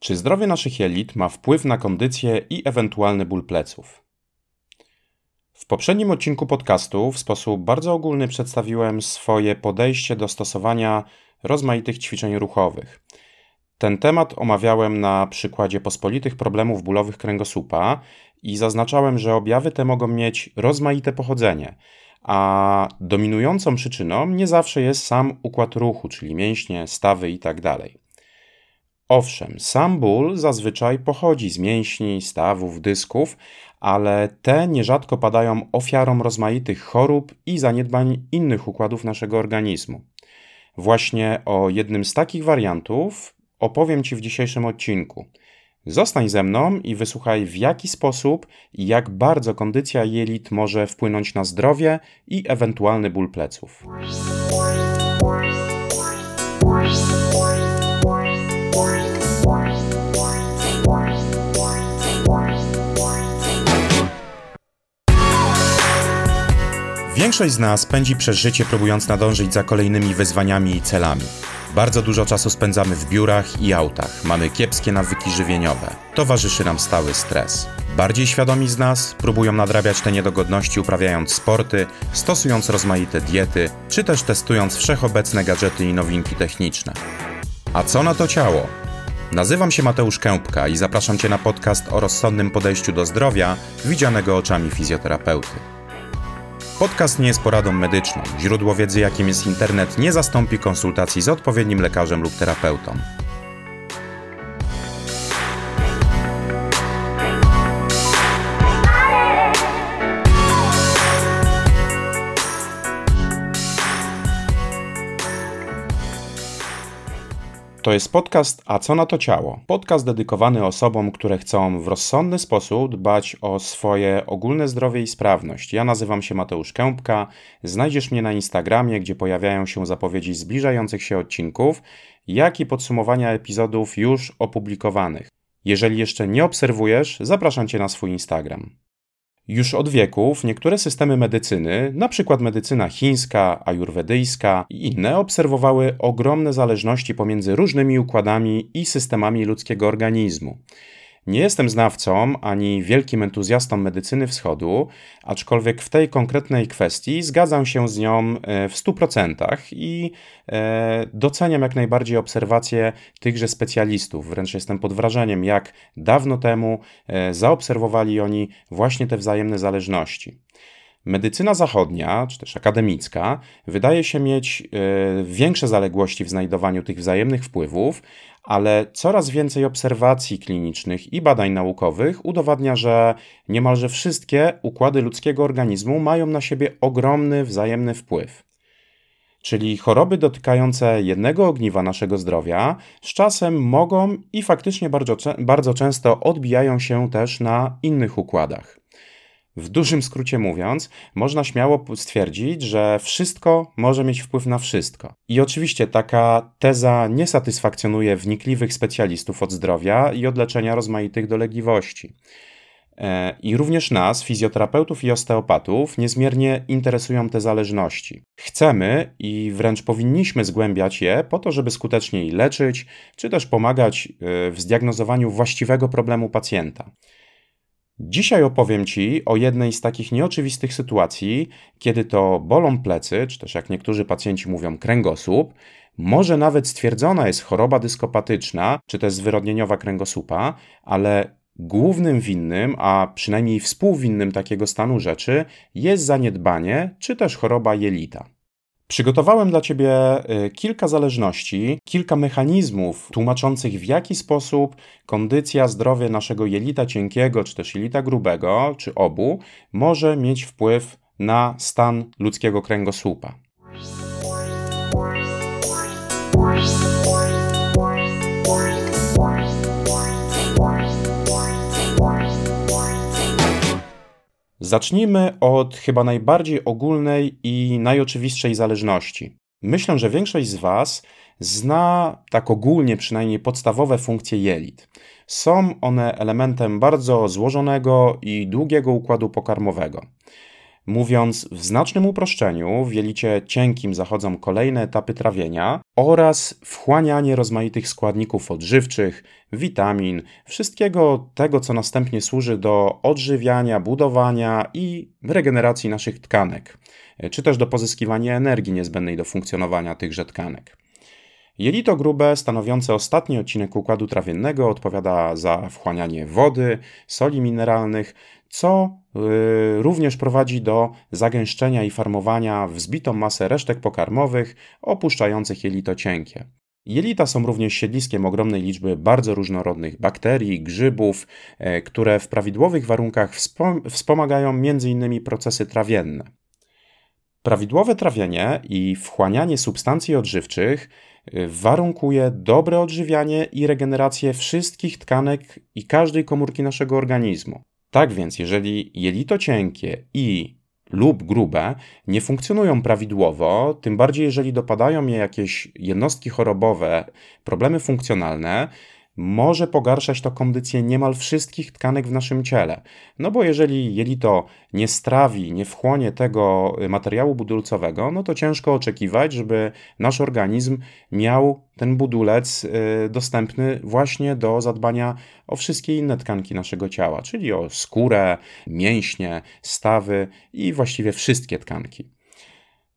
Czy zdrowie naszych jelit ma wpływ na kondycję i ewentualny ból pleców? W poprzednim odcinku podcastu w sposób bardzo ogólny przedstawiłem swoje podejście do stosowania rozmaitych ćwiczeń ruchowych. Ten temat omawiałem na przykładzie pospolitych problemów bólowych kręgosłupa i zaznaczałem, że objawy te mogą mieć rozmaite pochodzenie, a dominującą przyczyną nie zawsze jest sam układ ruchu, czyli mięśnie, stawy itd. Owszem, sam ból zazwyczaj pochodzi z mięśni, stawów, dysków, ale te nierzadko padają ofiarą rozmaitych chorób i zaniedbań innych układów naszego organizmu. Właśnie o jednym z takich wariantów opowiem Ci w dzisiejszym odcinku. Zostań ze mną i wysłuchaj, w jaki sposób i jak bardzo kondycja jelit może wpłynąć na zdrowie i ewentualny ból pleców. Większość z nas pędzi przez życie próbując nadążyć za kolejnymi wyzwaniami i celami. Bardzo dużo czasu spędzamy w biurach i autach, mamy kiepskie nawyki żywieniowe, towarzyszy nam stały stres. Bardziej świadomi z nas próbują nadrabiać te niedogodności uprawiając sporty, stosując rozmaite diety, czy też testując wszechobecne gadżety i nowinki techniczne. A co na to ciało? Nazywam się Mateusz Kępka i zapraszam Cię na podcast o rozsądnym podejściu do zdrowia, widzianego oczami fizjoterapeuty. Podcast nie jest poradą medyczną. Źródło wiedzy, jakim jest internet, nie zastąpi konsultacji z odpowiednim lekarzem lub terapeutą. To jest podcast A co na to ciało? Podcast dedykowany osobom, które chcą w rozsądny sposób dbać o swoje ogólne zdrowie i sprawność. Ja nazywam się Mateusz Kępka. Znajdziesz mnie na Instagramie, gdzie pojawiają się zapowiedzi zbliżających się odcinków, jak i podsumowania epizodów już opublikowanych. Jeżeli jeszcze nie obserwujesz, zapraszam Cię na swój Instagram. Już od wieków niektóre systemy medycyny, np. medycyna chińska, ajurwedyjska i inne, obserwowały ogromne zależności pomiędzy różnymi układami i systemami ludzkiego organizmu. Nie jestem znawcą ani wielkim entuzjastą medycyny wschodu, aczkolwiek w tej konkretnej kwestii zgadzam się z nią e, w 100% i e, doceniam jak najbardziej obserwacje tychże specjalistów. Wręcz jestem pod wrażeniem, jak dawno temu e, zaobserwowali oni właśnie te wzajemne zależności. Medycyna zachodnia, czy też akademicka, wydaje się mieć większe zaległości w znajdowaniu tych wzajemnych wpływów, ale coraz więcej obserwacji klinicznych i badań naukowych udowadnia, że niemalże wszystkie układy ludzkiego organizmu mają na siebie ogromny wzajemny wpływ. Czyli choroby dotykające jednego ogniwa naszego zdrowia z czasem mogą i faktycznie bardzo, bardzo często odbijają się też na innych układach. W dużym skrócie mówiąc, można śmiało stwierdzić, że wszystko może mieć wpływ na wszystko. I oczywiście taka teza nie satysfakcjonuje wnikliwych specjalistów od zdrowia i od leczenia rozmaitych dolegliwości. E, I również nas, fizjoterapeutów i osteopatów, niezmiernie interesują te zależności. Chcemy i wręcz powinniśmy zgłębiać je po to, żeby skuteczniej leczyć, czy też pomagać e, w zdiagnozowaniu właściwego problemu pacjenta. Dzisiaj opowiem Ci o jednej z takich nieoczywistych sytuacji, kiedy to bolą plecy, czy też jak niektórzy pacjenci mówią kręgosłup, może nawet stwierdzona jest choroba dyskopatyczna, czy też zwyrodnieniowa kręgosłupa, ale głównym winnym, a przynajmniej współwinnym takiego stanu rzeczy jest zaniedbanie, czy też choroba jelita. Przygotowałem dla Ciebie y, kilka zależności, kilka mechanizmów tłumaczących w jaki sposób kondycja, zdrowie naszego jelita cienkiego, czy też jelita grubego, czy obu, może mieć wpływ na stan ludzkiego kręgosłupa. Zacznijmy od chyba najbardziej ogólnej i najoczywistszej zależności. Myślę, że większość z Was zna tak ogólnie przynajmniej podstawowe funkcje jelit. Są one elementem bardzo złożonego i długiego układu pokarmowego. Mówiąc w znacznym uproszczeniu, w jelicie cienkim zachodzą kolejne etapy trawienia oraz wchłanianie rozmaitych składników odżywczych, witamin, wszystkiego tego, co następnie służy do odżywiania, budowania i regeneracji naszych tkanek, czy też do pozyskiwania energii niezbędnej do funkcjonowania tychże tkanek. Jelito grube, stanowiące ostatni odcinek układu trawiennego, odpowiada za wchłanianie wody, soli mineralnych, co również prowadzi do zagęszczenia i farmowania w zbitą masę resztek pokarmowych opuszczających jelito cienkie. Jelita są również siedliskiem ogromnej liczby bardzo różnorodnych bakterii, grzybów, yy, które w prawidłowych warunkach wspomagają m.in. procesy trawienne. Prawidłowe trawienie i wchłanianie substancji odżywczych yy, warunkuje dobre odżywianie i regenerację wszystkich tkanek i każdej komórki naszego organizmu. Tak więc, jeżeli jelito cienkie i lub grube nie funkcjonują prawidłowo, tym bardziej jeżeli dopadają je jakieś jednostki chorobowe, problemy funkcjonalne, może pogarszać to kondycję niemal wszystkich tkanek w naszym ciele. No bo jeżeli jelito nie strawi, nie wchłonie tego materiału budulcowego, no to ciężko oczekiwać, żeby nasz organizm miał ten budulec y, dostępny właśnie do zadbania o wszystkie inne tkanki naszego ciała, czyli o skórę, mięśnie, stawy i właściwie wszystkie tkanki.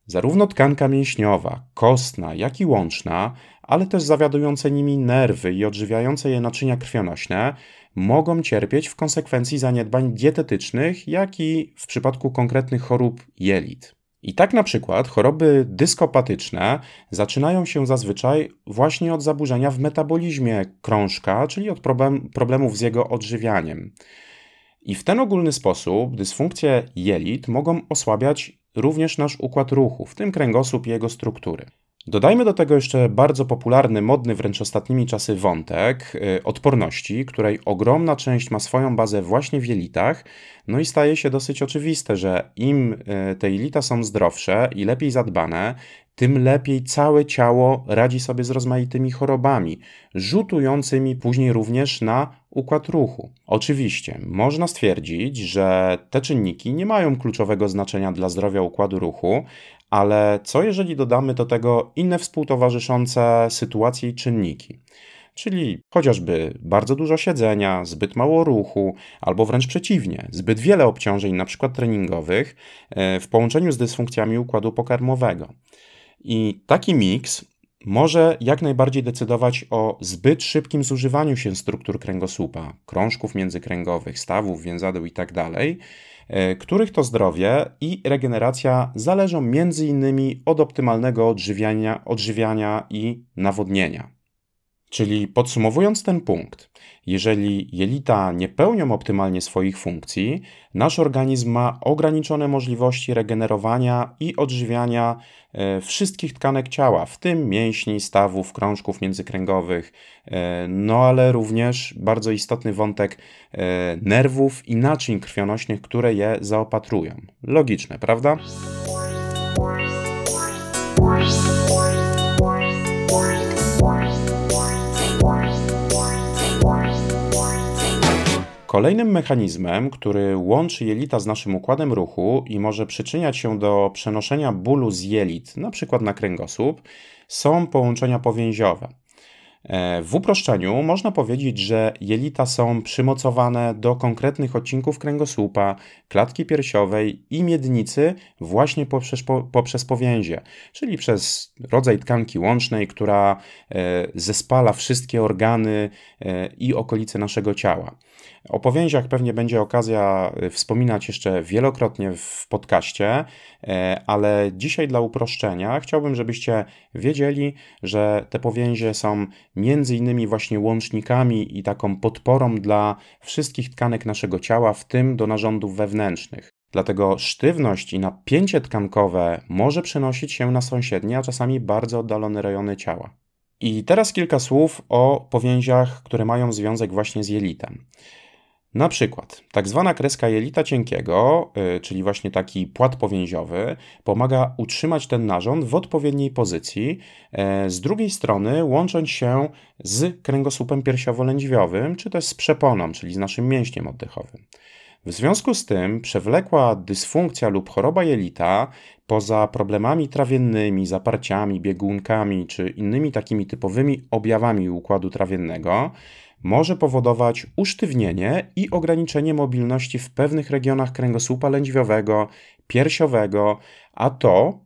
Zarówno tkanka mięśniowa, kostna, jak i łączna ale też zawiadujące nimi nerwy i odżywiające je naczynia krwionośne mogą cierpieć w konsekwencji zaniedbań dietetycznych, jak i w przypadku konkretnych chorób jelit. I tak na przykład choroby dyskopatyczne zaczynają się zazwyczaj właśnie od zaburzenia w metabolizmie krążka, czyli od problem, problemów z jego odżywianiem. I w ten ogólny sposób dysfunkcje jelit mogą osłabiać również nasz układ ruchu, w tym kręgosłup i jego struktury. Dodajmy do tego jeszcze bardzo popularny, modny wręcz ostatnimi czasy wątek y, odporności, której ogromna część ma swoją bazę właśnie w jelitach, no i staje się dosyć oczywiste, że im y, te jelita są zdrowsze i lepiej zadbane, tym lepiej całe ciało radzi sobie z rozmaitymi chorobami, rzutującymi później również na układ ruchu. Oczywiście, można stwierdzić, że te czynniki nie mają kluczowego znaczenia dla zdrowia układu ruchu, ale co jeżeli dodamy do tego inne współtowarzyszące sytuacje i czynniki? Czyli chociażby bardzo dużo siedzenia, zbyt mało ruchu, albo wręcz przeciwnie, zbyt wiele obciążeń, np. treningowych, e, w połączeniu z dysfunkcjami układu pokarmowego. I taki miks może jak najbardziej decydować o zbyt szybkim zużywaniu się struktur kręgosłupa, krążków międzykręgowych, stawów, więzadeł itd., tak E, których to zdrowie i regeneracja zależą innymi od optymalnego odżywiania, odżywiania i nawodnienia. Czyli podsumowując ten punkt, jeżeli jelita nie pełnią optymalnie swoich funkcji, nasz organizm ma ograniczone możliwości regenerowania i odżywiania e, wszystkich tkanek ciała, w tym mięśni, stawów, krążków międzykręgowych, e, no ale również bardzo istotny wątek e, nerwów i naczyń krwionośnych, które je zaopatrują. Logiczne, prawda? Kolejnym mechanizmem, który łączy jelita z naszym układem ruchu i może przyczyniać się do przenoszenia bólu z jelit, np. na kręgosłup, są połączenia powięziowe. E, w uproszczeniu można powiedzieć, że jelita są przymocowane do konkretnych odcinków kręgosłupa, klatki piersiowej i miednicy właśnie poprzez, po, poprzez powięzie, czyli przez rodzaj tkanki łącznej, która e, zespala wszystkie organy e, i okolice naszego ciała. O powięziach pewnie będzie okazja y, wspominać jeszcze wielokrotnie w podcaście, e, ale dzisiaj dla uproszczenia chciałbym, żebyście wiedzieli, że te powięzie są między innymi właśnie łącznikami i taką podporą dla wszystkich tkanek naszego ciała, w tym do narządów wewnętrznych. Dlatego sztywność i napięcie tkankowe może przenosić się na sąsiednie, a czasami bardzo oddalone rejony ciała. I teraz kilka słów o powięziach, które mają związek właśnie z jelitem. Na przykład, tak zwana kreska jelita cienkiego, yy, czyli właśnie taki płat powięziowy, pomaga utrzymać ten narząd w odpowiedniej pozycji, yy, z drugiej strony łącząc się z kręgosłupem piersiowo-lędźwiowym, czy też z przeponą, czyli z naszym mięśniem oddechowym. W związku z tym przewlekła dysfunkcja lub choroba jelita, poza problemami trawiennymi, zaparciami, biegunkami czy innymi takimi typowymi objawami układu trawiennego, może powodować usztywnienie i ograniczenie mobilności w pewnych regionach kręgosłupa lędźwiowego, piersiowego, a to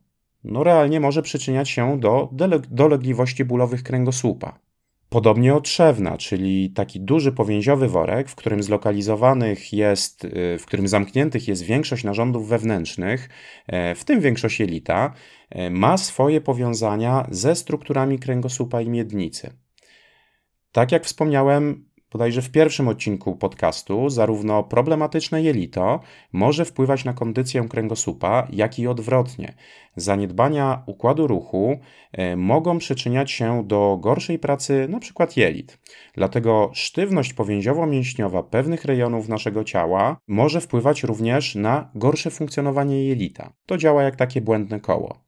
no realnie może przyczyniać się do dolegliwości bólowych kręgosłupa. Podobnie otrzewna, czyli taki duży powięziowy worek, w którym zlokalizowanych jest, w którym zamkniętych jest większość narządów wewnętrznych, w tym większość jelita, ma swoje powiązania ze strukturami kręgosłupa i miednicy. Tak jak wspomniałem, bodajże w pierwszym odcinku podcastu, zarówno problematyczne jelito może wpływać na kondycję kręgosłupa, jak i odwrotnie. Zaniedbania układu ruchu e, mogą przyczyniać się do gorszej pracy np. jelit. Dlatego sztywność powięziowo-mięśniowa pewnych rejonów naszego ciała może wpływać również na gorsze funkcjonowanie jelita. To działa jak takie błędne koło.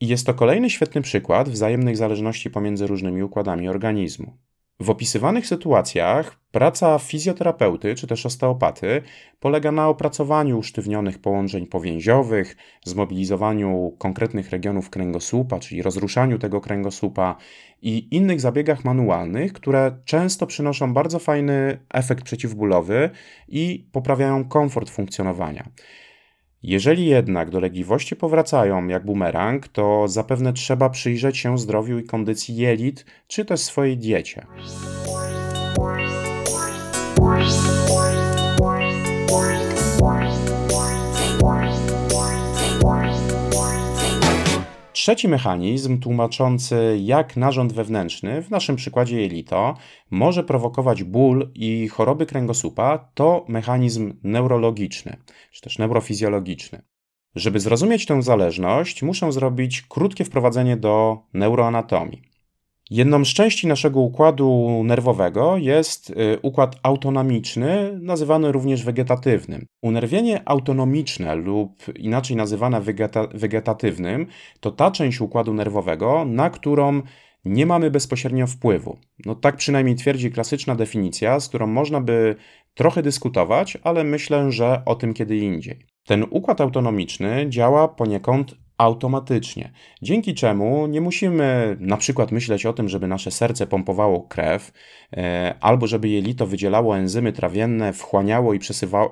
I jest to kolejny świetny przykład wzajemnej zależności pomiędzy różnymi układami organizmu. W opisywanych sytuacjach praca fizjoterapeuty czy też osteopaty polega na opracowaniu usztywnionych połączeń powięziowych, zmobilizowaniu konkretnych regionów kręgosłupa, czyli rozruszaniu tego kręgosłupa i innych zabiegach manualnych, które często przynoszą bardzo fajny efekt przeciwbólowy i poprawiają komfort funkcjonowania. Jeżeli jednak dolegliwości powracają jak bumerang, to zapewne trzeba przyjrzeć się zdrowiu i kondycji jelit, czy też swojej diecie. Trzeci mechanizm tłumaczący, jak narząd wewnętrzny, w naszym przykładzie jelito, może prowokować ból i choroby kręgosłupa, to mechanizm neurologiczny, czy też neurofizjologiczny. Żeby zrozumieć tę zależność, muszę zrobić krótkie wprowadzenie do neuroanatomii. Jedną z części naszego układu nerwowego jest y, układ autonomiczny, nazywany również wegetatywnym. Unerwienie autonomiczne lub inaczej nazywane wegeta wegetatywnym to ta część układu nerwowego, na którą nie mamy bezpośrednio wpływu. No tak przynajmniej twierdzi klasyczna definicja, z którą można by trochę dyskutować, ale myślę, że o tym kiedy indziej. Ten układ autonomiczny działa poniekąd automatycznie, dzięki czemu nie musimy na przykład myśleć o tym, żeby nasze serce pompowało krew, e, albo żeby jelito wydzielało enzymy trawienne, wchłaniało i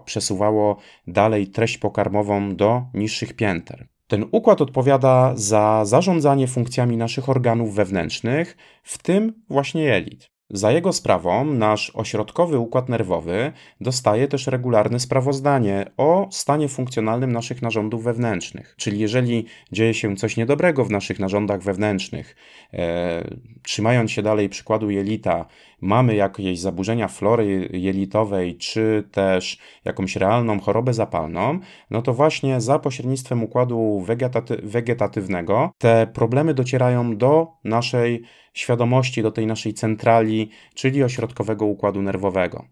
przesuwało dalej treść pokarmową do niższych pięter. Ten układ odpowiada za zarządzanie funkcjami naszych organów wewnętrznych, w tym właśnie jelit. Za jego sprawą nasz ośrodkowy układ nerwowy dostaje też regularne sprawozdanie o stanie funkcjonalnym naszych narządów wewnętrznych. Czyli jeżeli dzieje się coś niedobrego w naszych narządach wewnętrznych, e, trzymając się dalej przykładu jelita, mamy jakieś zaburzenia flory jelitowej, czy też jakąś realną chorobę zapalną, no to właśnie za pośrednictwem układu wegetaty wegetatywnego te problemy docierają do naszej świadomości, do tej naszej centrali, czyli ośrodkowego układu nerwowego.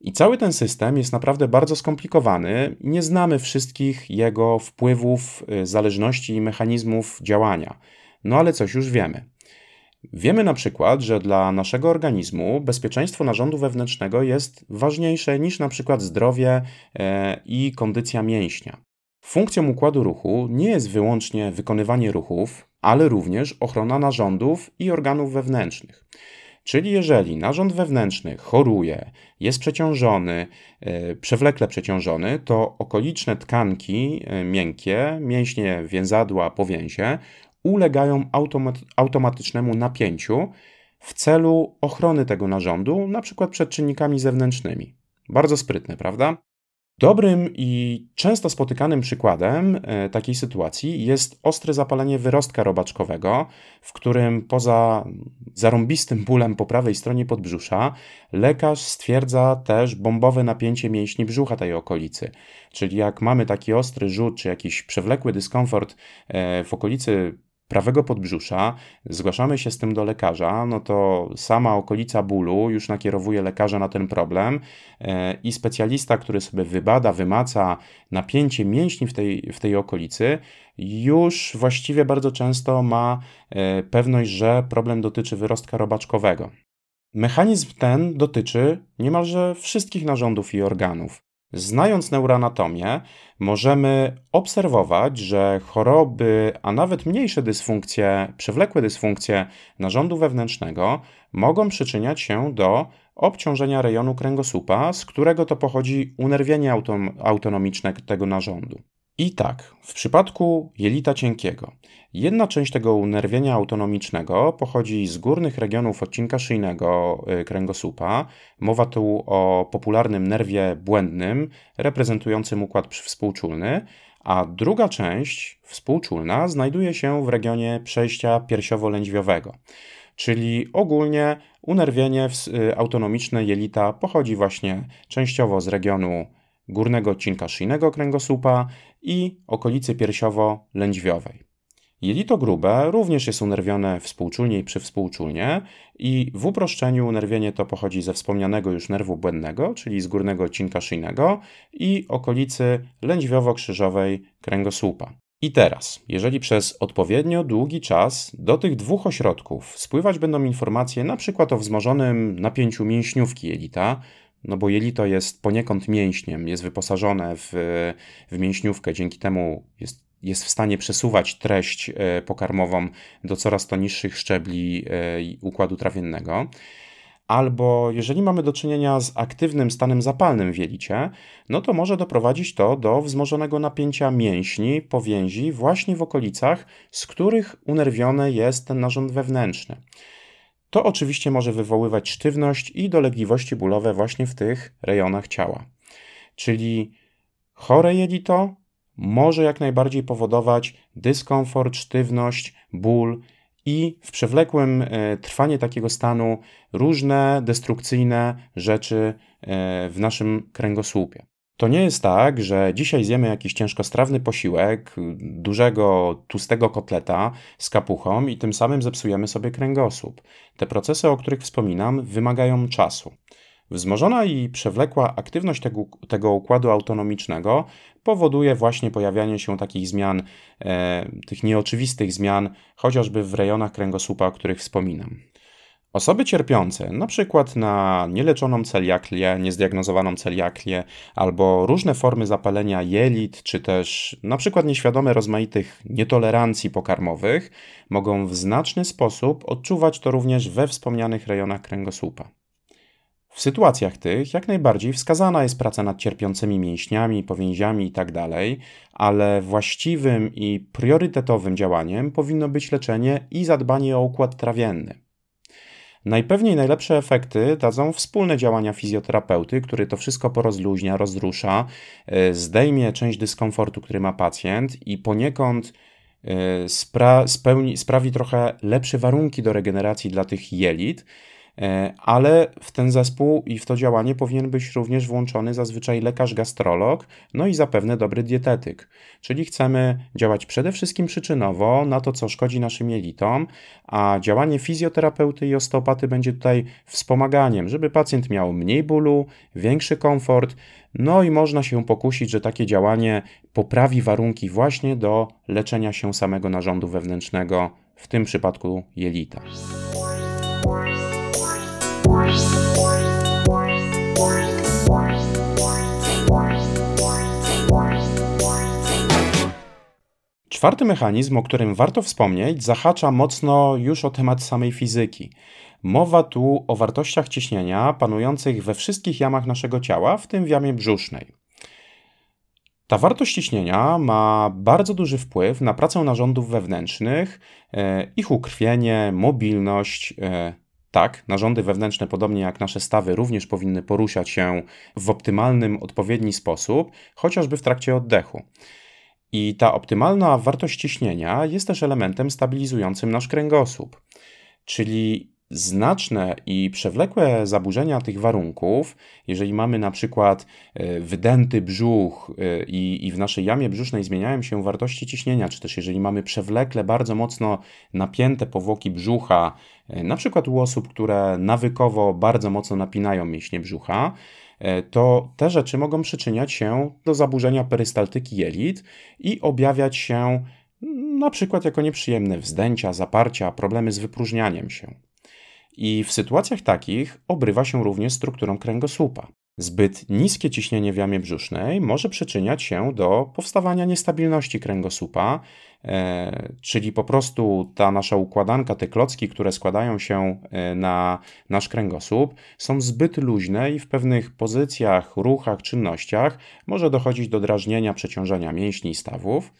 I cały ten system jest naprawdę bardzo skomplikowany nie znamy wszystkich jego wpływów, y, zależności i mechanizmów działania. No ale coś już wiemy. Wiemy na przykład, że dla naszego organizmu bezpieczeństwo narządu wewnętrznego jest ważniejsze niż na przykład zdrowie e, i kondycja mięśnia. Funkcją układu ruchu nie jest wyłącznie wykonywanie ruchów, ale również ochrona narządów i organów wewnętrznych. Czyli jeżeli narząd wewnętrzny choruje, jest przeciążony, e, przewlekle przeciążony, to okoliczne tkanki e, miękkie, mięśnie więzadła, powięzie ulegają automat automatycznemu napięciu w celu ochrony tego narządu, np. przed czynnikami zewnętrznymi. Bardzo sprytne, prawda? Dobrym i często spotykanym przykładem e, takiej sytuacji jest ostre zapalenie wyrostka robaczkowego, w którym poza zarąbistym bólem po prawej stronie podbrzusza, lekarz stwierdza też bombowe napięcie mięśni brzucha tej okolicy. Czyli jak mamy taki ostry rzut czy jakiś przewlekły dyskomfort e, w okolicy prawego podbrzusza, zgłaszamy się z tym do lekarza, no to sama okolica bólu już nakierowuje lekarza na ten problem e, i specjalista, który sobie wybada, wymaca napięcie mięśni w tej, w tej okolicy, już właściwie bardzo często ma e, pewność, że problem dotyczy wyrostka robaczkowego. Mechanizm ten dotyczy niemalże wszystkich narządów i organów. Znając neuroanatomię, możemy obserwować, że choroby, a nawet mniejsze dysfunkcje, przewlekłe dysfunkcje narządu wewnętrznego mogą przyczyniać się do obciążenia rejonu kręgosłupa, z którego to pochodzi unerwienie autonomiczne tego narządu. I tak, w przypadku jelita cienkiego, jedna część tego unerwienia autonomicznego pochodzi z górnych regionów odcinka szyjnego y, kręgosłupa. Mowa tu o popularnym nerwie błędnym, reprezentującym układ współczulny, a druga część, współczulna, znajduje się w regionie przejścia piersiowo-lędźwiowego. Czyli ogólnie unerwienie y, autonomiczne jelita pochodzi właśnie częściowo z regionu górnego odcinka szyjnego kręgosłupa i okolicy piersiowo-lędźwiowej. Jelito grube również jest unerwione współczulnie i przywspółczulnie i w uproszczeniu unerwienie to pochodzi ze wspomnianego już nerwu błędnego, czyli z górnego odcinka szyjnego i okolicy lędźwiowo-krzyżowej kręgosłupa. I teraz, jeżeli przez odpowiednio długi czas do tych dwóch ośrodków spływać będą informacje np. o wzmożonym napięciu mięśniówki jelita, no bo jelito jest poniekąd mięśniem, jest wyposażone w, w mięśniówkę, dzięki temu jest, jest w stanie przesuwać treść e, pokarmową do coraz to niższych szczebli e, układu trawiennego. Albo jeżeli mamy do czynienia z aktywnym stanem zapalnym w jelicie, no to może doprowadzić to do wzmożonego napięcia mięśni, powięzi właśnie w okolicach, z których unerwiony jest ten narząd wewnętrzny. To oczywiście może wywoływać sztywność i dolegliwości bólowe właśnie w tych rejonach ciała. Czyli chore jelito może jak najbardziej powodować dyskomfort, sztywność, ból i w przewlekłym e, trwanie takiego stanu różne destrukcyjne rzeczy e, w naszym kręgosłupie. To nie jest tak, że dzisiaj zjemy jakiś ciężkostrawny posiłek, dużego, tłustego kotleta z kapuchą i tym samym zepsujemy sobie kręgosłup. Te procesy, o których wspominam, wymagają czasu. Wzmożona i przewlekła aktywność tego, tego układu autonomicznego powoduje właśnie pojawianie się takich zmian, e, tych nieoczywistych zmian, chociażby w rejonach kręgosłupa, o których wspominam. Osoby cierpiące, na przykład na nieleczoną celiaklię, niezdiagnozowaną celiaklię, albo różne formy zapalenia jelit, czy też na przykład nieświadome rozmaitych nietolerancji pokarmowych, mogą w znaczny sposób odczuwać to również we wspomnianych rejonach kręgosłupa. W sytuacjach tych jak najbardziej wskazana jest praca nad cierpiącymi mięśniami, powięziami itd., tak ale właściwym i priorytetowym działaniem powinno być leczenie i zadbanie o układ trawienny. Najpewniej najlepsze efekty dadzą wspólne działania fizjoterapeuty, który to wszystko porozluźnia, rozrusza, e, zdejmie część dyskomfortu, który ma pacjent i poniekąd e, spra spełni, sprawi trochę lepsze warunki do regeneracji dla tych jelit, ale w ten zespół i w to działanie powinien być również włączony zazwyczaj lekarz gastrolog, no i zapewne dobry dietetyk. Czyli chcemy działać przede wszystkim przyczynowo na to, co szkodzi naszym jelitom, a działanie fizjoterapeuty i osteopaty będzie tutaj wspomaganiem, żeby pacjent miał mniej bólu, większy komfort, no i można się pokusić, że takie działanie poprawi warunki właśnie do leczenia się samego narządu wewnętrznego, w tym przypadku jelita. Czwarty mechanizm, o którym warto wspomnieć, zahacza mocno już o temat samej fizyki. Mowa tu o wartościach ciśnienia panujących we wszystkich jamach naszego ciała, w tym w jamie brzusznej. Ta wartość ciśnienia ma bardzo duży wpływ na pracę narządów wewnętrznych, e, ich ukrwienie, mobilność, e, tak, narządy wewnętrzne, podobnie jak nasze stawy, również powinny poruszać się w optymalnym, odpowiedni sposób, chociażby w trakcie oddechu. I ta optymalna wartość ciśnienia jest też elementem stabilizującym nasz kręgosłup. Czyli znaczne i przewlekłe zaburzenia tych warunków, jeżeli mamy na przykład e, wydęty brzuch e, i, i w naszej jamie brzusznej zmieniają się wartości ciśnienia, czy też jeżeli mamy przewlekle bardzo mocno napięte powłoki brzucha, e, na przykład u osób, które nawykowo bardzo mocno napinają mięśnie brzucha, to te rzeczy mogą przyczyniać się do zaburzenia perystaltyki jelit i objawiać się na przykład jako nieprzyjemne wzdęcia, zaparcia, problemy z wypróżnianiem się. I w sytuacjach takich obrywa się również strukturą kręgosłupa. Zbyt niskie ciśnienie w jamie brzusznej może przyczyniać się do powstawania niestabilności kręgosłupa, e, czyli po prostu ta nasza układanka, te klocki, które składają się e, na nasz kręgosłup, są zbyt luźne i w pewnych pozycjach, ruchach, czynnościach może dochodzić do drażnienia, przeciążenia mięśni i stawów.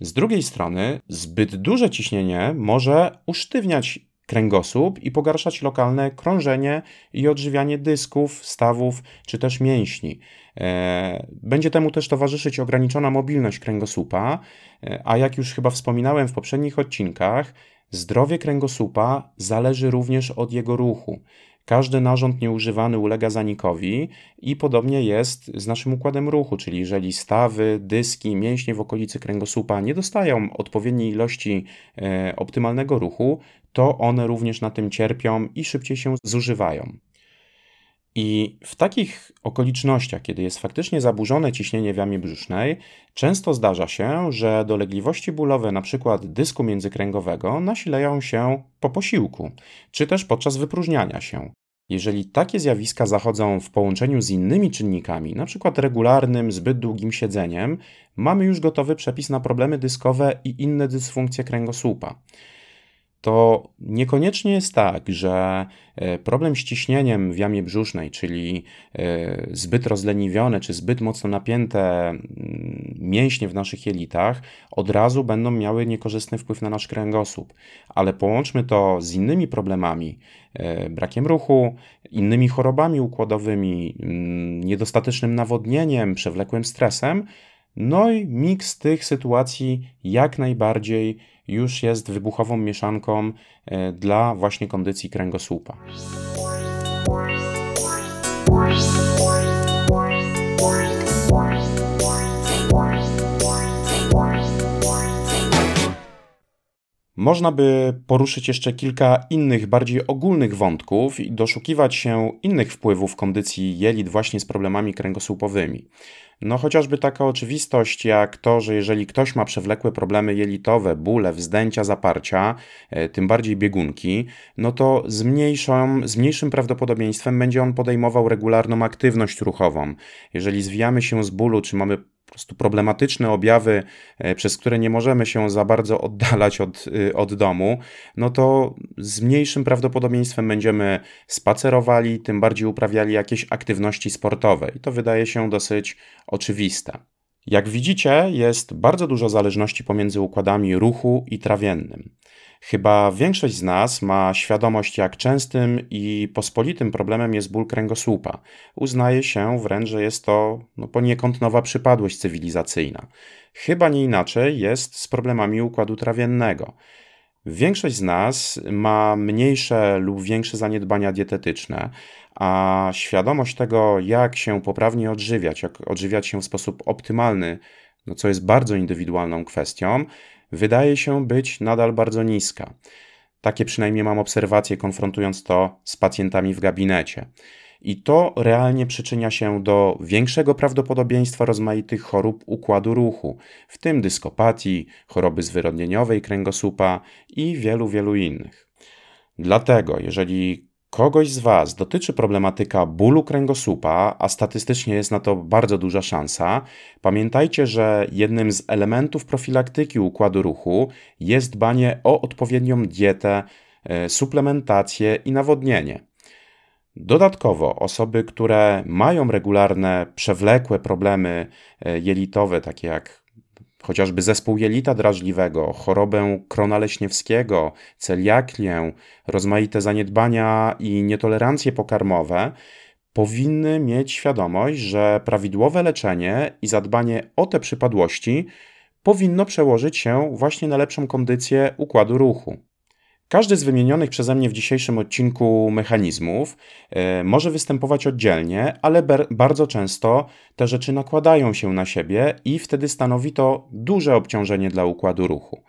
Z drugiej strony, zbyt duże ciśnienie może usztywniać kręgosłup i pogarszać lokalne krążenie i odżywianie dysków, stawów czy też mięśni. E, będzie temu też towarzyszyć ograniczona mobilność kręgosłupa, e, a jak już chyba wspominałem w poprzednich odcinkach, zdrowie kręgosłupa zależy również od jego ruchu. Każdy narząd nieużywany ulega zanikowi i podobnie jest z naszym układem ruchu, czyli jeżeli stawy, dyski, mięśnie w okolicy kręgosłupa nie dostają odpowiedniej ilości e, optymalnego ruchu, to one również na tym cierpią i szybciej się zużywają. I w takich okolicznościach, kiedy jest faktycznie zaburzone ciśnienie w jamie brzusznej, często zdarza się, że dolegliwości bólowe, np. dysku międzykręgowego, nasilają się po posiłku, czy też podczas wypróżniania się. Jeżeli takie zjawiska zachodzą w połączeniu z innymi czynnikami, np. regularnym, zbyt długim siedzeniem, mamy już gotowy przepis na problemy dyskowe i inne dysfunkcje kręgosłupa to niekoniecznie jest tak, że e, problem z ciśnieniem w jamie brzusznej, czyli e, zbyt rozleniwione czy zbyt mocno napięte mięśnie w naszych jelitach, od razu będą miały niekorzystny wpływ na nasz kręgosłup. Ale połączmy to z innymi problemami, e, brakiem ruchu, innymi chorobami układowymi, niedostatecznym nawodnieniem, przewlekłym stresem. No i miks tych sytuacji jak najbardziej już jest wybuchową mieszanką e, dla właśnie kondycji kręgosłupa. Można by poruszyć jeszcze kilka innych, bardziej ogólnych wątków i doszukiwać się innych wpływów kondycji jelit właśnie z problemami kręgosłupowymi. No chociażby taka oczywistość jak to, że jeżeli ktoś ma przewlekłe problemy jelitowe, bóle, wzdęcia, zaparcia, e, tym bardziej biegunki, no to z, mniejszą, z mniejszym prawdopodobieństwem będzie on podejmował regularną aktywność ruchową. Jeżeli zwijamy się z bólu, czy mamy po prostu problematyczne objawy, e, przez które nie możemy się za bardzo oddalać od, e, od domu, no to z mniejszym prawdopodobieństwem będziemy spacerowali, tym bardziej uprawiali jakieś aktywności sportowe. I to wydaje się dosyć oczywiste. Jak widzicie, jest bardzo dużo zależności pomiędzy układami ruchu i trawiennym. Chyba większość z nas ma świadomość, jak częstym i pospolitym problemem jest ból kręgosłupa. Uznaje się wręcz, że jest to no, poniekąd nowa przypadłość cywilizacyjna. Chyba nie inaczej jest z problemami układu trawiennego. Większość z nas ma mniejsze lub większe zaniedbania dietetyczne, a świadomość tego, jak się poprawnie odżywiać, jak odżywiać się w sposób optymalny, no co jest bardzo indywidualną kwestią, wydaje się być nadal bardzo niska. Takie przynajmniej mam obserwacje, konfrontując to z pacjentami w gabinecie. I to realnie przyczynia się do większego prawdopodobieństwa rozmaitych chorób układu ruchu, w tym dyskopatii, choroby zwyrodnieniowej kręgosłupa i wielu, wielu innych. Dlatego, jeżeli kogoś z Was dotyczy problematyka bólu kręgosłupa, a statystycznie jest na to bardzo duża szansa, pamiętajcie, że jednym z elementów profilaktyki układu ruchu jest dbanie o odpowiednią dietę, e, suplementację i nawodnienie. Dodatkowo osoby, które mają regularne, przewlekłe problemy e, jelitowe, takie jak chociażby zespół jelita drażliwego, chorobę krona leśniewskiego, celiaklię, rozmaite zaniedbania i nietolerancje pokarmowe, powinny mieć świadomość, że prawidłowe leczenie i zadbanie o te przypadłości powinno przełożyć się właśnie na lepszą kondycję układu ruchu. Każdy z wymienionych przeze mnie w dzisiejszym odcinku mechanizmów e, może występować oddzielnie, ale bardzo często te rzeczy nakładają się na siebie i wtedy stanowi to duże obciążenie dla układu ruchu.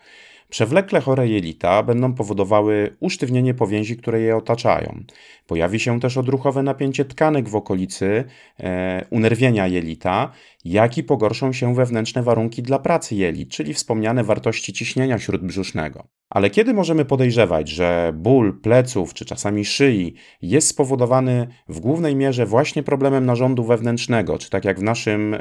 Przewlekle chore jelita będą powodowały usztywnienie powięzi, które je otaczają. Pojawi się też odruchowe napięcie tkanek w okolicy e, unerwienia jelita, jak i pogorszą się wewnętrzne warunki dla pracy jelit, czyli wspomniane wartości ciśnienia śródbrzusznego. Ale kiedy możemy podejrzewać, że ból pleców czy czasami szyi jest spowodowany w głównej mierze właśnie problemem narządu wewnętrznego, czy tak jak w naszym e,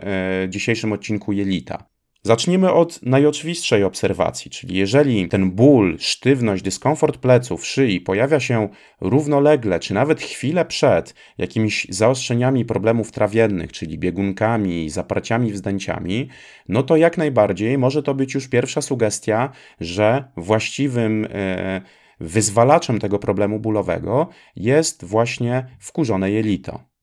dzisiejszym odcinku jelita? Zacznijmy od najoczywistszej obserwacji, czyli jeżeli ten ból, sztywność, dyskomfort pleców, szyi pojawia się równolegle, czy nawet chwilę przed jakimiś zaostrzeniami problemów trawiennych, czyli biegunkami, zaparciami, wzdęciami, no to jak najbardziej może to być już pierwsza sugestia, że właściwym e, wyzwalaczem tego problemu bólowego jest właśnie wkurzone jelito.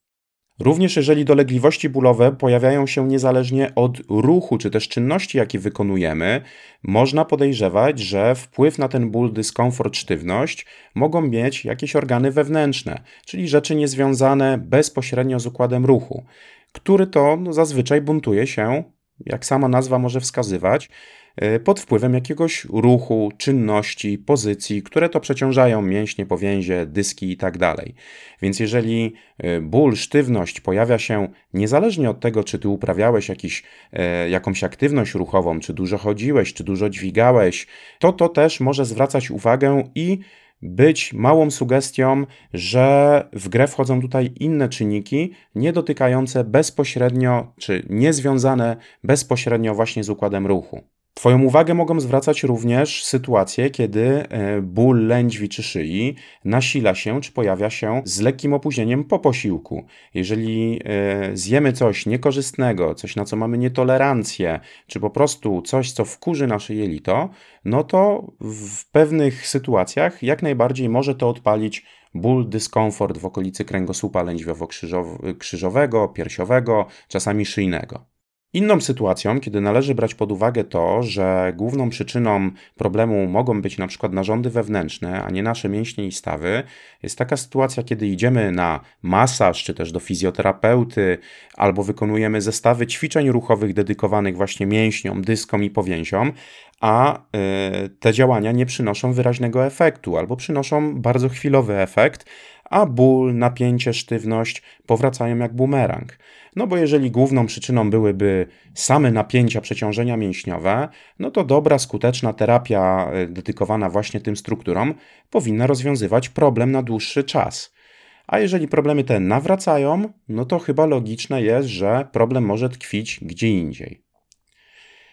Również jeżeli dolegliwości bólowe pojawiają się niezależnie od ruchu czy też czynności, jakie wykonujemy, można podejrzewać, że wpływ na ten ból, dyskomfort, sztywność mogą mieć jakieś organy wewnętrzne, czyli rzeczy niezwiązane bezpośrednio z układem ruchu, który to no, zazwyczaj buntuje się, jak sama nazwa może wskazywać, E, pod wpływem jakiegoś ruchu, czynności, pozycji, które to przeciążają mięśnie, powięzie, dyski itd. Tak Więc jeżeli e, ból, sztywność pojawia się niezależnie od tego, czy ty uprawiałeś jakiś, e, jakąś aktywność ruchową, czy dużo chodziłeś, czy dużo dźwigałeś, to to też może zwracać uwagę i być małą sugestią, że w grę wchodzą tutaj inne czynniki, nie dotykające bezpośrednio, czy niezwiązane bezpośrednio właśnie z układem ruchu. Twoją uwagę mogą zwracać również sytuacje, kiedy e, ból lędźwi czy szyi nasila się czy pojawia się z lekkim opóźnieniem po posiłku. Jeżeli e, zjemy coś niekorzystnego, coś na co mamy nietolerancję, czy po prostu coś, co wkurzy nasze jelito, no to w pewnych sytuacjach jak najbardziej może to odpalić ból, dyskomfort w okolicy kręgosłupa lędźwiowo-krzyżowego, piersiowego, czasami szyjnego. Inną sytuacją, kiedy należy brać pod uwagę to, że główną przyczyną problemu mogą być na przykład narządy wewnętrzne, a nie nasze mięśnie i stawy, jest taka sytuacja, kiedy idziemy na masaż, czy też do fizjoterapeuty, albo wykonujemy zestawy ćwiczeń ruchowych dedykowanych właśnie mięśniom, dyskom i powięziom, a y, te działania nie przynoszą wyraźnego efektu, albo przynoszą bardzo chwilowy efekt, a ból, napięcie, sztywność powracają jak bumerang. No bo jeżeli główną przyczyną byłyby same napięcia, przeciążenia mięśniowe, no to dobra, skuteczna terapia e, dedykowana właśnie tym strukturom powinna rozwiązywać problem na dłuższy czas. A jeżeli problemy te nawracają, no to chyba logiczne jest, że problem może tkwić gdzie indziej.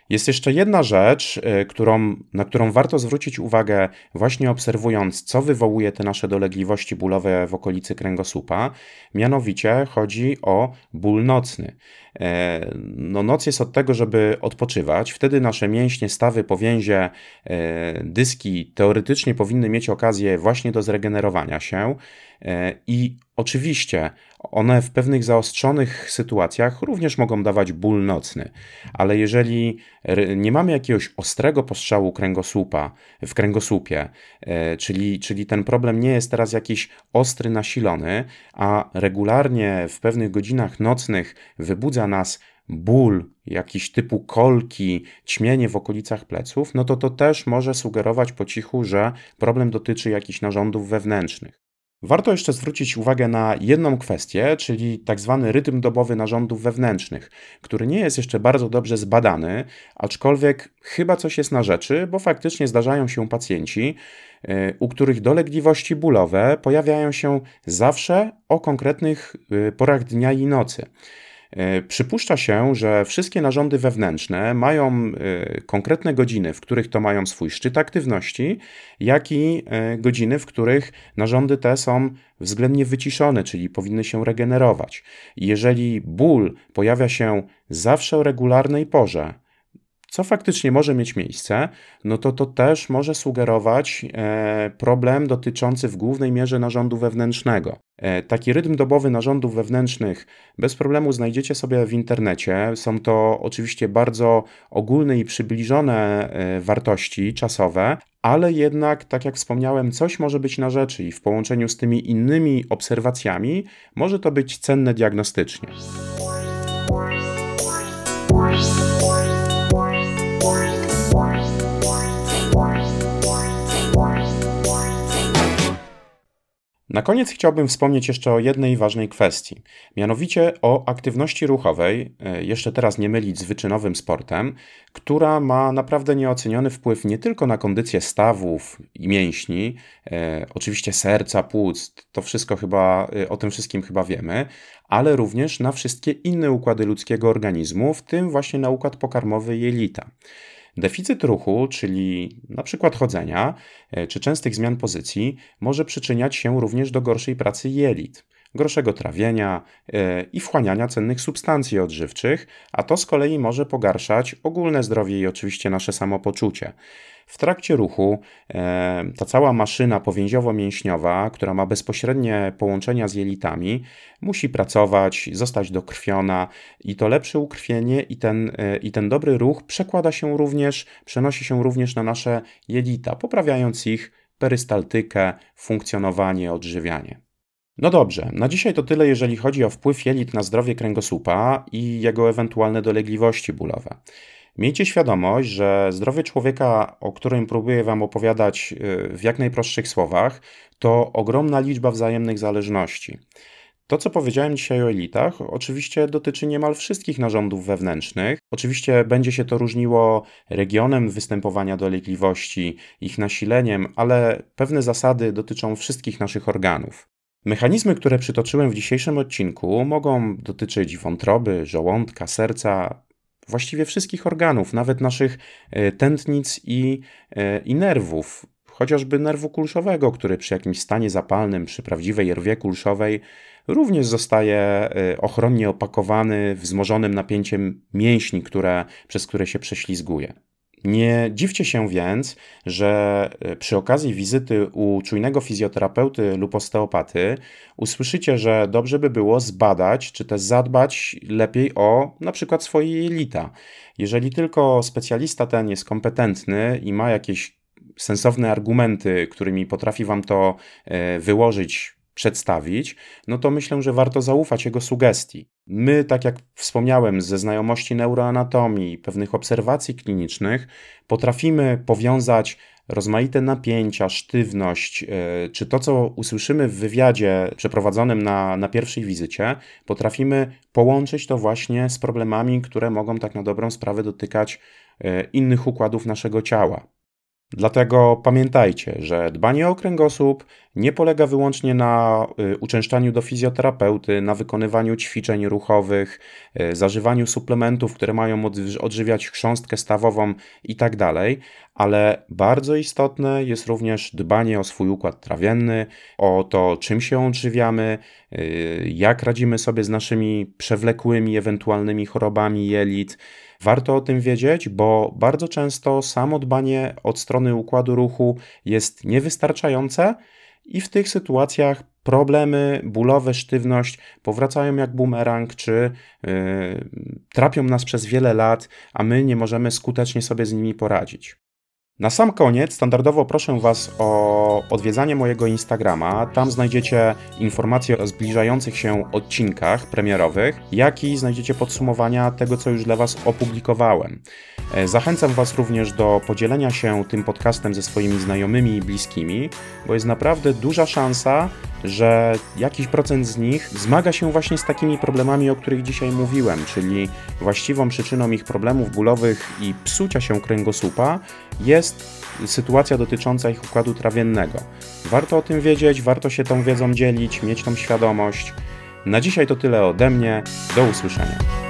Jest jeszcze jedna rzecz, e, którą, na którą warto zwrócić uwagę, właśnie obserwując, co wywołuje te nasze dolegliwości bólowe w okolicy kręgosłupa. Mianowicie chodzi o ból nocny. E, no, noc jest od tego, żeby odpoczywać. Wtedy nasze mięśnie, stawy, powięzie, e, dyski teoretycznie powinny mieć okazję właśnie do zregenerowania się. I oczywiście one w pewnych zaostrzonych sytuacjach również mogą dawać ból nocny, ale jeżeli nie mamy jakiegoś ostrego postrzału kręgosłupa w kręgosłupie, e, czyli, czyli ten problem nie jest teraz jakiś ostry, nasilony, a regularnie w pewnych godzinach nocnych wybudza nas ból, jakiś typu kolki, ćmienie w okolicach pleców, no to to też może sugerować po cichu, że problem dotyczy jakichś narządów wewnętrznych. Warto jeszcze zwrócić uwagę na jedną kwestię, czyli tak zwany rytm dobowy narządów wewnętrznych, który nie jest jeszcze bardzo dobrze zbadany, aczkolwiek chyba coś jest na rzeczy, bo faktycznie zdarzają się pacjenci, y, u których dolegliwości bólowe pojawiają się zawsze o konkretnych y, porach dnia i nocy. E, przypuszcza się, że wszystkie narządy wewnętrzne mają e, konkretne godziny, w których to mają swój szczyt aktywności, jak i e, godziny, w których narządy te są względnie wyciszone, czyli powinny się regenerować. Jeżeli ból pojawia się zawsze o regularnej porze, co faktycznie może mieć miejsce, no to to też może sugerować e, problem dotyczący w głównej mierze narządu wewnętrznego. E, taki rytm dobowy narządów wewnętrznych bez problemu znajdziecie sobie w internecie. Są to oczywiście bardzo ogólne i przybliżone e, wartości czasowe, ale jednak, tak jak wspomniałem, coś może być na rzeczy i w połączeniu z tymi innymi obserwacjami może to być cenne diagnostycznie. Na koniec chciałbym wspomnieć jeszcze o jednej ważnej kwestii, mianowicie o aktywności ruchowej, e, jeszcze teraz nie mylić z wyczynowym sportem, która ma naprawdę nieoceniony wpływ nie tylko na kondycję stawów i mięśni, e, oczywiście serca, płuc, to wszystko chyba, e, o tym wszystkim chyba wiemy, ale również na wszystkie inne układy ludzkiego organizmu, w tym właśnie na układ pokarmowy jelita. Deficyt ruchu, czyli na przykład chodzenia e, czy częstych zmian pozycji, może przyczyniać się również do gorszej pracy jelit, gorszego trawienia e, i wchłaniania cennych substancji odżywczych, a to z kolei może pogarszać ogólne zdrowie i oczywiście nasze samopoczucie. W trakcie ruchu e, ta cała maszyna powięziowo-mięśniowa, która ma bezpośrednie połączenia z jelitami, musi pracować, zostać dokrwiona i to lepsze ukrwienie i ten, e, i ten dobry ruch przekłada się również, przenosi się również na nasze jelita, poprawiając ich perystaltykę, funkcjonowanie, odżywianie. No dobrze, na dzisiaj to tyle, jeżeli chodzi o wpływ jelit na zdrowie kręgosłupa i jego ewentualne dolegliwości bólowe. Miejcie świadomość, że zdrowie człowieka, o którym próbuję Wam opowiadać y, w jak najprostszych słowach, to ogromna liczba wzajemnych zależności. To, co powiedziałem dzisiaj o elitach, oczywiście dotyczy niemal wszystkich narządów wewnętrznych. Oczywiście będzie się to różniło regionem występowania dolegliwości, ich nasileniem, ale pewne zasady dotyczą wszystkich naszych organów. Mechanizmy, które przytoczyłem w dzisiejszym odcinku, mogą dotyczyć wątroby, żołądka, serca, właściwie wszystkich organów, nawet naszych e, tętnic i, e, i nerwów, chociażby nerwu kulszowego, który przy jakimś stanie zapalnym, przy prawdziwej rwie kulszowej, również zostaje e, ochronnie opakowany wzmożonym napięciem mięśni, które, przez które się prześlizguje. Nie dziwcie się więc, że e, przy okazji wizyty u czujnego fizjoterapeuty lub osteopaty usłyszycie, że dobrze by było zbadać, czy też zadbać lepiej o na przykład swoje jelita. Jeżeli tylko specjalista ten jest kompetentny i ma jakieś sensowne argumenty, którymi potrafi wam to e, wyłożyć przedstawić, no to myślę, że warto zaufać jego sugestii. My, tak jak wspomniałem, ze znajomości neuroanatomii, pewnych obserwacji klinicznych, potrafimy powiązać rozmaite napięcia, sztywność, e, czy to, co usłyszymy w wywiadzie przeprowadzonym na, na pierwszej wizycie, potrafimy połączyć to właśnie z problemami, które mogą tak na dobrą sprawę dotykać e, innych układów naszego ciała. Dlatego pamiętajcie, że dbanie o kręgosłup nie polega wyłącznie na y, uczęszczaniu do fizjoterapeuty, na wykonywaniu ćwiczeń ruchowych, y, zażywaniu suplementów, które mają odżywiać chrząstkę stawową itd., tak ale bardzo istotne jest również dbanie o swój układ trawienny, o to, czym się odżywiamy, y, jak radzimy sobie z naszymi przewlekłymi, ewentualnymi chorobami jelit. Warto o tym wiedzieć, bo bardzo często samo dbanie od strony układu ruchu jest niewystarczające i w tych sytuacjach problemy bólowe, sztywność powracają jak bumerang, czy yy, trapią nas przez wiele lat, a my nie możemy skutecznie sobie z nimi poradzić. Na sam koniec standardowo proszę Was o odwiedzanie mojego Instagrama. Tam znajdziecie informacje o zbliżających się odcinkach premierowych, jak i znajdziecie podsumowania tego, co już dla Was opublikowałem. E, zachęcam Was również do podzielenia się tym podcastem ze swoimi znajomymi i bliskimi, bo jest naprawdę duża szansa, że jakiś procent z nich zmaga się właśnie z takimi problemami, o których dzisiaj mówiłem, czyli właściwą przyczyną ich problemów bólowych i psucia się kręgosłupa jest sytuacja dotycząca ich układu trawiennego. Warto o tym wiedzieć, warto się tą wiedzą dzielić, mieć tą świadomość. Na dzisiaj to tyle ode mnie. Do usłyszenia.